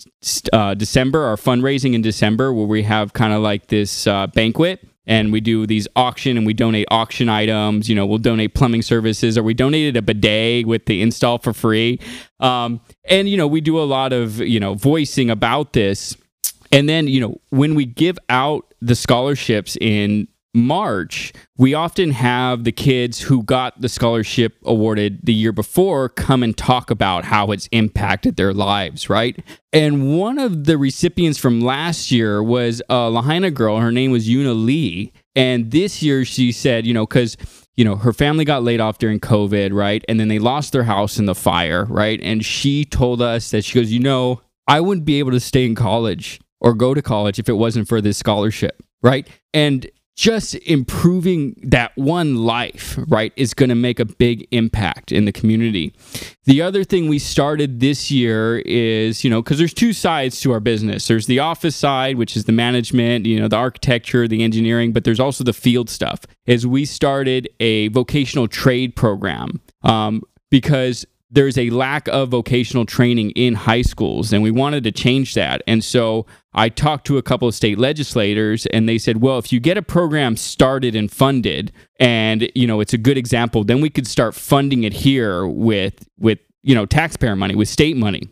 uh, December, our fundraising in December, where we have kind of like this uh, banquet and we do these auction and we donate auction items. You know, we'll donate plumbing services or we donated a bidet with the install for free. Um, and, you know, we do a lot of, you know, voicing about this. And then, you know, when we give out the scholarships in March, we often have the kids who got the scholarship awarded the year before come and talk about how it's impacted their lives, right? And one of the recipients from last year was a Lahaina girl. Her name was Yuna Lee. And this year she said, you know, because you know, her family got laid off during COVID, right? And then they lost their house in the fire, right? And she told us that she goes, you know, I wouldn't be able to stay in college or go to college if it wasn't for this scholarship, right? And just improving that one life, right, is going to make a big impact in the community. The other thing we started this year is, you know, because there's two sides to our business. There's the office side, which is the management, you know, the architecture, the engineering, but there's also the field stuff. Is we started a vocational trade program um, because there's a lack of vocational training in high schools, and we wanted to change that. And so I talked to a couple of state legislators, and they said, well, if you get a program started and funded, and you know it's a good example, then we could start funding it here with with you know taxpayer money, with state money.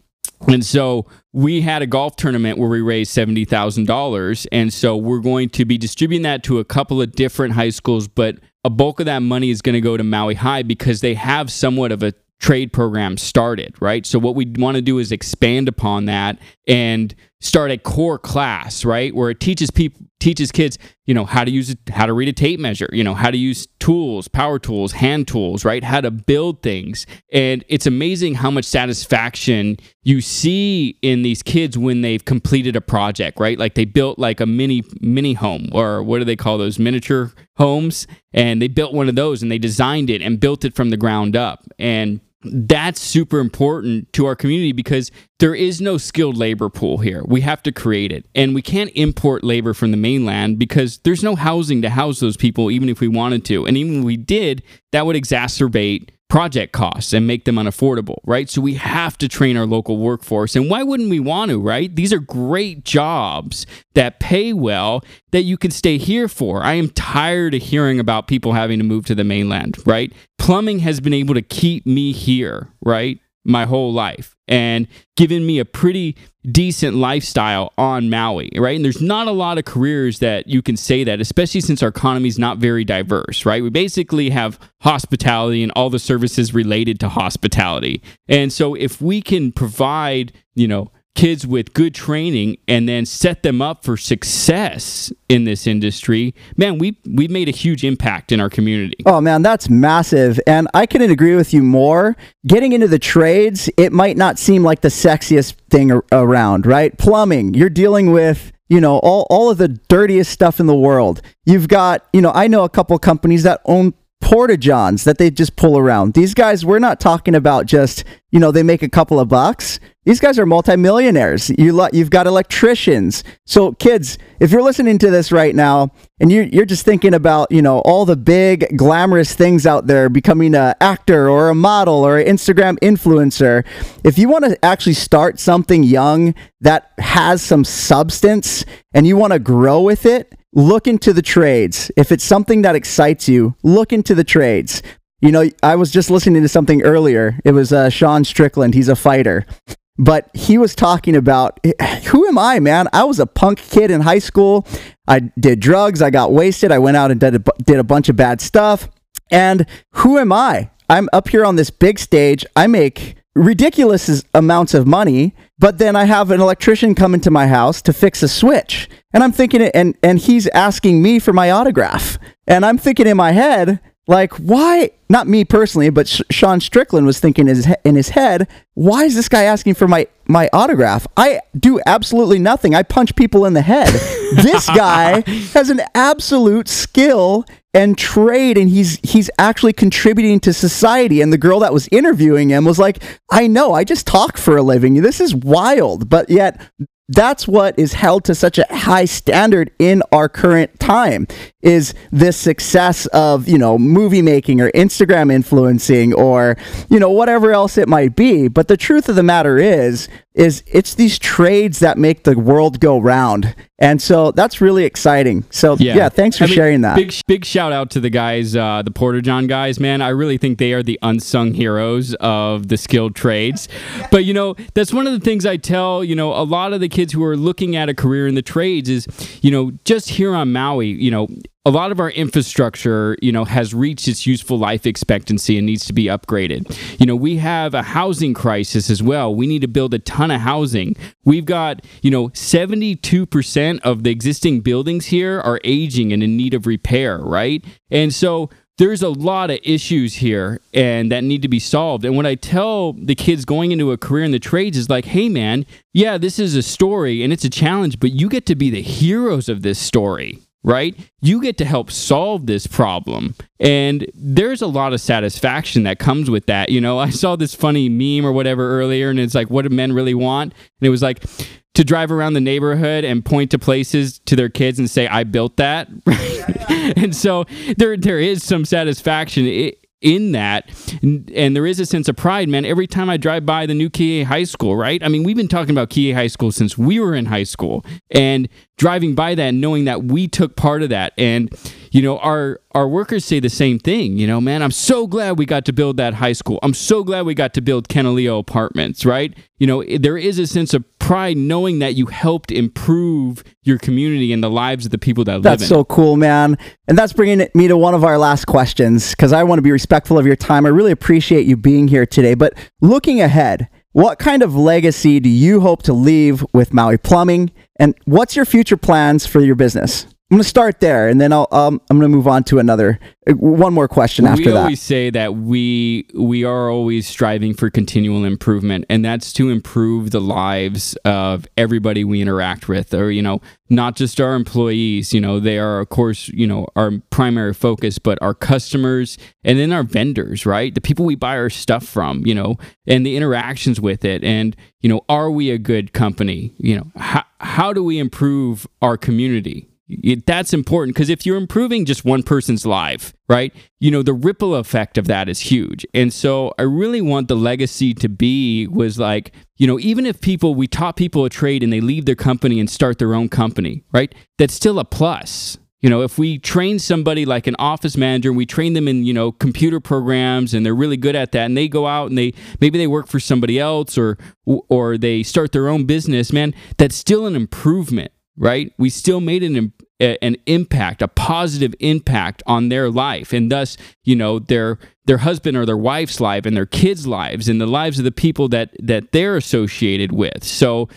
And so we had a golf tournament where we raised $70,000. And so we're going to be distributing that to a couple of different high schools, but a bulk of that money is going to go to Maui High because they have somewhat of a trade program started, right? So what we want to do is expand upon that and start a core class, right, where it teaches people teaches kids, you know, how to use how to read a tape measure, you know, how to use tools, power tools, hand tools, right? How to build things. And it's amazing how much satisfaction you see in these kids when they've completed a project, right? Like they built like a mini mini home or what do they call those miniature homes and they built one of those and they designed it and built it from the ground up. And that's super important to our community because there is no skilled labor pool here. We have to create it. And we can't import labor from the mainland because there's no housing to house those people, even if we wanted to. And even if we did, that would exacerbate project costs and make them unaffordable, right? So we have to train our local workforce. And why wouldn't we want to, right? These are great jobs that pay well that you can stay here for. I am tired of hearing about people having to move to the mainland, right? Plumbing has been able to keep me here, right? My whole life and given me a pretty decent lifestyle on Maui, right? And there's not a lot of careers that you can say that, especially since our economy is not very diverse, right? We basically have hospitality and all the services related to hospitality. And so if we can provide, you know, kids with good training and then set them up for success in this industry, man, we we made a huge impact in our community. Oh man, that's massive. And I couldn't agree with you more. Getting into the trades, it might not seem like the sexiest thing around, right? Plumbing, you're dealing with you know all, all of the dirtiest stuff in the world you've got you know i know a couple companies that own porta johns that they just pull around. These guys, we're not talking about just, you know, they make a couple of bucks. These guys are multimillionaires. You lo- you've got electricians. So kids, if you're listening to this right now and you you're just thinking about, you know, all the big glamorous things out there, becoming an actor or a model or an Instagram influencer, if you want to actually start something young that has some substance and you want to grow with it, look into the trades. If it's something that excites you, look into the trades. You know, I was just listening to something earlier. It was uh, Sean Strickland. He's a fighter. But he was talking about who am I, man? I was a punk kid in high school. I did drugs. I got wasted. I went out and did a, did a bunch of bad stuff. And who am I? I'm up here on this big stage. I make ridiculous amounts of money but then I have an electrician come into my house to fix a switch. And I'm thinking, and, and he's asking me for my autograph. And I'm thinking in my head, like, why? Not me personally, but Sh- Sean Strickland was thinking in his, he- in his head, why is this guy asking for my, my autograph? I do absolutely nothing. I punch people in the head. this guy has an absolute skill and trade and he's he's actually contributing to society and the girl that was interviewing him was like i know i just talk for a living this is wild but yet that's what is held to such a high standard in our current time is this success of you know movie making or instagram influencing or you know whatever else it might be. But the truth of the matter is is it's these trades that make the world go round. And so that's really exciting. So yeah, yeah thanks for I mean, sharing that. big big shout out to the guys uh, the porta john guys man. I really think they are the unsung heroes of the skilled trades. But you know that's one of the things i tell you know a lot of the kids who are looking at a career in the trades is you know just here on maui you know a lot of our infrastructure, you know, has reached its useful life expectancy and needs to be upgraded. You know, we have a housing crisis as well. We need to build a ton of housing. We've got, you know, 72% of the existing buildings here are aging and in need of repair, right? And so there's a lot of issues here and that need to be solved. And what I tell the kids going into a career in the trades is like, hey man, yeah, this is a story and it's a challenge, but you get to be the heroes of this story right? You get to help solve this problem. And there's a lot of satisfaction that comes with that. You know, I saw this funny meme or whatever earlier, and it's like, what do men really want? And it was like, to drive around the neighborhood and point to places to their kids and say, "I built that," and so there there is some satisfaction in that. And there is a sense of pride man every time i drive by the new Kihei high school right? I mean we've been talking about Kihei high school since we were in high school. And driving by that knowing that we took part of that and you know our our workers say the same thing you know man i'm so glad we got to build that high school. I'm so glad we got to build Kenolio apartments right? You know there is a sense of pride knowing that you helped improve your community and the lives of the people that that's live in so cool man. And that's bringing me to one of our last questions because i want to be respectful of your time. I really appreciate you being here today. But looking ahead what kind of legacy do you hope to leave with Maui Plumbing? And what's your future plans for your business? I'm going to start there, and then I'll um, I'm going to move on to another one more question after that. We always say that we we are always striving for continual improvement, and that's to improve the lives of everybody we interact with, or you know, not just our employees. You know, they are of course you know our primary focus, but our customers and then our vendors, right? The people we buy our stuff from, you know, and the interactions with it, and you know, are we a good company? You know, how how do we improve our community? That's important because if you're improving just one person's life, right, you know, the ripple effect of that is huge. And so I really want the legacy to be was like, you know, even if people, we taught people a trade and they leave their company and start their own company, right, that's still a plus. You know, if we train somebody like an office manager and we train them in, you know, computer programs and they're really good at that and they go out and they maybe they work for somebody else or or they start their own business, man, that's still an improvement right? We still made an an impact, a positive impact on their life, and thus, you know, their their husband or their wife's life, and their kids' lives, and the lives of the people that that they're associated with. So,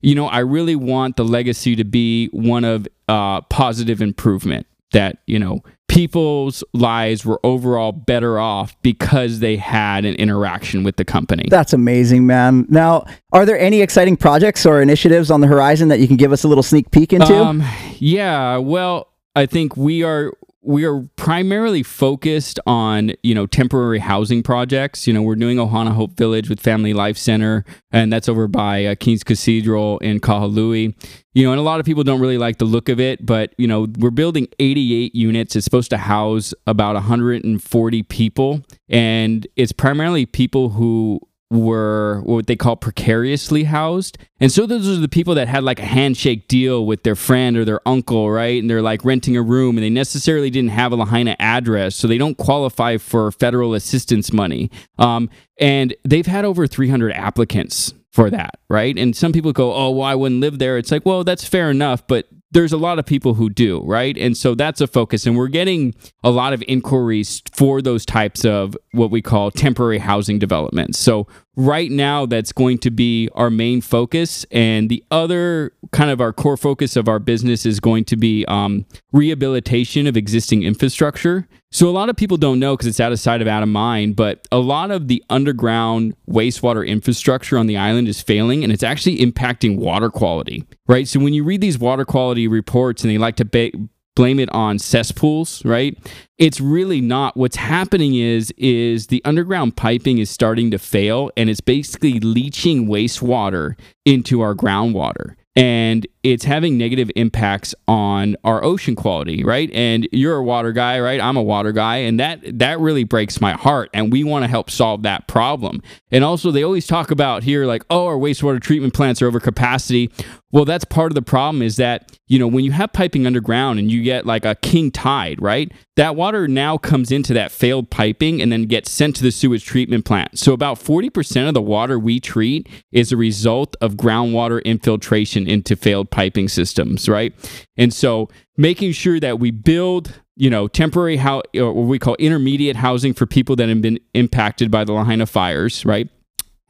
you know, I really want the legacy to be one of uh, positive improvement. That you know, people's lives were overall better off because they had an interaction with the company. That's amazing, man. Now, are there any exciting projects or initiatives on the horizon that you can give us a little sneak peek into? Um, yeah, well, I think we are we are primarily focused on you know temporary housing projects. You know, we're doing Ohana Hope Village with Family Life Center, and that's over by uh, King's Cathedral in Kahului. You know, and a lot of people don't really like the look of it, but you know, we're building 88 units. It's supposed to house about 140 people, and it's primarily people who were what they call precariously housed. And so those are the people that had like a handshake deal with their friend or their uncle, right? And they're like renting a room and they necessarily didn't have a Lahaina address, so they don't qualify for federal assistance money. Um, and they've had over 300 applicants for that, right? And some people go, oh, well, I wouldn't live there. It's like, well, that's fair enough, but there's a lot of people who do, right? And so that's a focus. And we're getting a lot of inquiries for those types of what we call temporary housing developments. So right now that's going to be our main focus. And the other kind of our core focus of our business is going to be um, rehabilitation of existing infrastructure. So a lot of people don't know because it's out of sight of out of mind but a lot of the underground wastewater infrastructure on the island is failing and it's actually impacting water quality right? So when you read these water quality reports and they like to ba- blame it on cesspools, right? It's really not. What's happening is is the underground piping is starting to fail and it's basically leaching wastewater into our groundwater and it's having negative impacts on our ocean quality, right? And you're a water guy, right? I'm a water guy, and that that really breaks my heart. And we want to help solve that problem. And also, they always talk about here, like, oh, our wastewater treatment plants are over capacity. Well, that's part of the problem is that, you know, when you have piping underground and you get like a king tide, right? That water now comes into that failed piping and then gets sent to the sewage treatment plant. So about 40% of the water we treat is a result of groundwater infiltration into failed piping systems, right? And so making sure that we build you know, temporary how or uh, what we call intermediate housing for people that have been impacted by the Lahaina fires, right?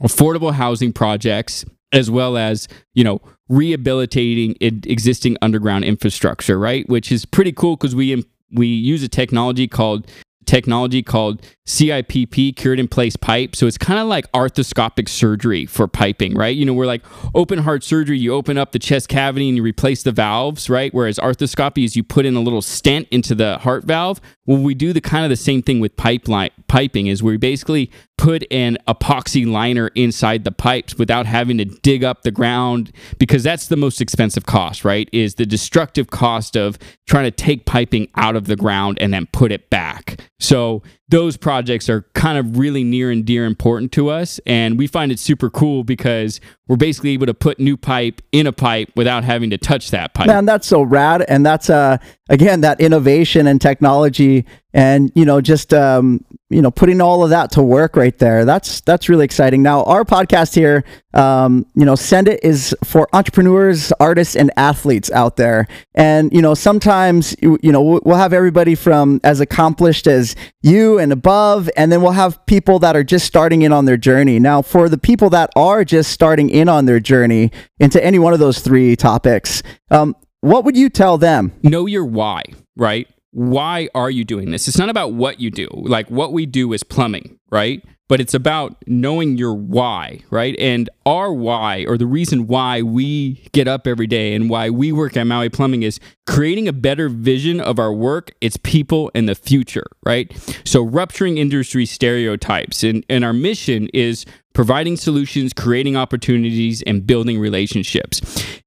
Affordable housing projects, as well as you know rehabilitating existing underground infrastructure, right? Which is pretty cool because we we use a technology called technology called CIPP, cured in place pipe. So it's kind of like arthroscopic surgery for piping, right? You know, we're like open heart surgery, you open up the chest cavity and you replace the valves, right? Whereas arthroscopy is you put in a little stent into the heart valve. Well, we do the kind of the same thing with pipeline piping is we basically put an epoxy liner inside the pipes without having to dig up the ground because that's the most expensive cost, right? Is the destructive cost of trying to take piping out of the ground and then put it back. So those projects are kind of really near and dear important to us. And we find it super cool because we're basically able to put new pipe in a pipe without having to touch that pipe. Man, that's so rad. And that's, uh, again, that innovation and technology and, you know, just, um, you know, putting all of that to work right there. That's, that's really exciting. Now, our podcast here, um, you know, Send It is for entrepreneurs, artists, and athletes out there. And, you know, sometimes, you, know, we'll have everybody from as accomplished as you and above, and then we'll have people that are just starting in on their journey. Now, for the people that are just starting in on their journey into any one of those three topics, um, what would you tell them? Know your why, right? Why are you doing this? It's not about what you do. Like what we do is plumbing, right? but it's about knowing your why, right? And our why, or the reason why we get up every day and why we work at Maui Plumbing, is creating a better vision of our work, its people, and the future, right? So, rupturing industry stereotypes. And, and our mission is providing solutions, creating opportunities, and building relationships.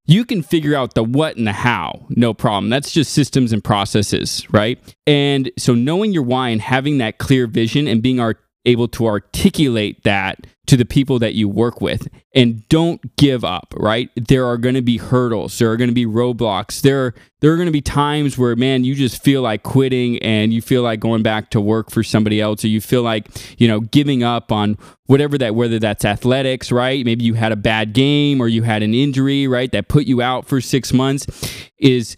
You can figure out the what and the how, no problem. That's just systems and processes, right? And so, knowing your why and having that clear vision and being our able to articulate that to the people that you work with. And don't give up right? There are going to be hurdles. There are going to be roadblocks. There are, there are going to be times where man you just feel like quitting and you feel like going back to work for somebody else or you feel like you know giving up on whatever that whether that's athletics right? Maybe you had a bad game or you had an injury right that put you out for 6 months is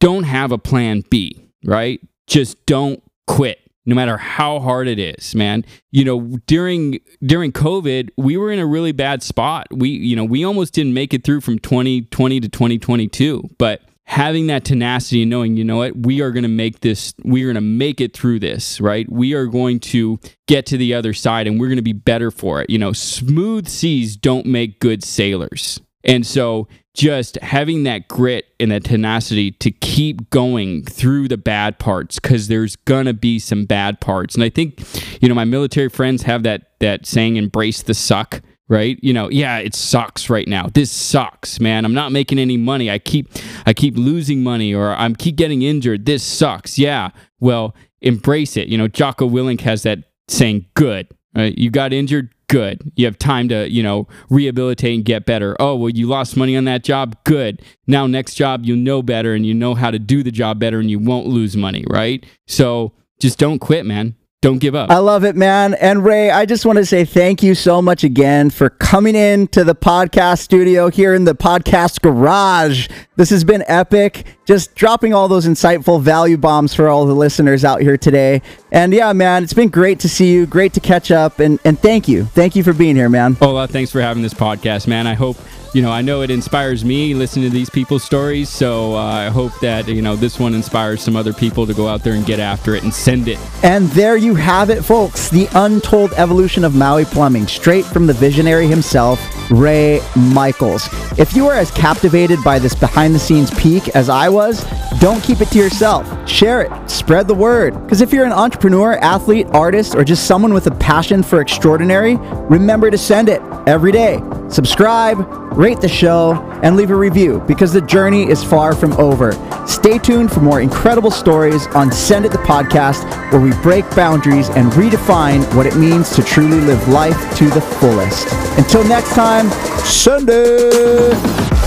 don't have a plan B right? Just don't quit no matter how hard it is man. You know during during covid we were in a really bad spot. We you know we almost didn't make it through from 2020 to 2022 but having that tenacity and knowing you know what we are going to make this we're going to make it through this right? We are going to get to the other side and we're going to be better for it. You know smooth seas don't make good sailors. And so just having that grit and that tenacity to keep going through the bad parts because there's gonna be some bad parts. And i think you know my military friends have that that saying embrace the suck right? You know yeah it sucks right now. This sucks man. I'm not making any money. I keep i keep losing money or i'm keep getting injured. This sucks. Yeah well embrace it. You know jocko willink has that saying good right? You got injured good. You have time to, you know, rehabilitate and get better. Oh, well, you lost money on that job. Good. Now, next job, you know better and you know how to do the job better and you won't lose money, right? So just don't quit, man. Don't give up. I love it, man. And Ray, I just want to say thank you so much again for coming in to the podcast studio here in the podcast garage. This has been epic. Just dropping all those insightful value bombs for all the listeners out here today. And yeah, man, it's been great to see you. Great to catch up. And, and thank you. Thank you for being here, man. Ola, thanks for having this podcast, man. I hope you know, I know it inspires me listening to these people's stories. So uh, I hope that, you know, this one inspires some other people to go out there and get after it and send it. And there you have it, folks. The untold evolution of Maui plumbing, straight from the visionary himself, Ray Michaels. If you are as captivated by this behind the scenes peek as I was, don't keep it to yourself. Share it, spread the word. Because if you're an entrepreneur, athlete, artist, or just someone with a passion for extraordinary, remember to send it every day. Subscribe, rate the show, and leave a review because the journey is far from over. Stay tuned for more incredible stories on Send It the Podcast, where we break boundaries and redefine what it means to truly live life to the fullest. Until next time, send it!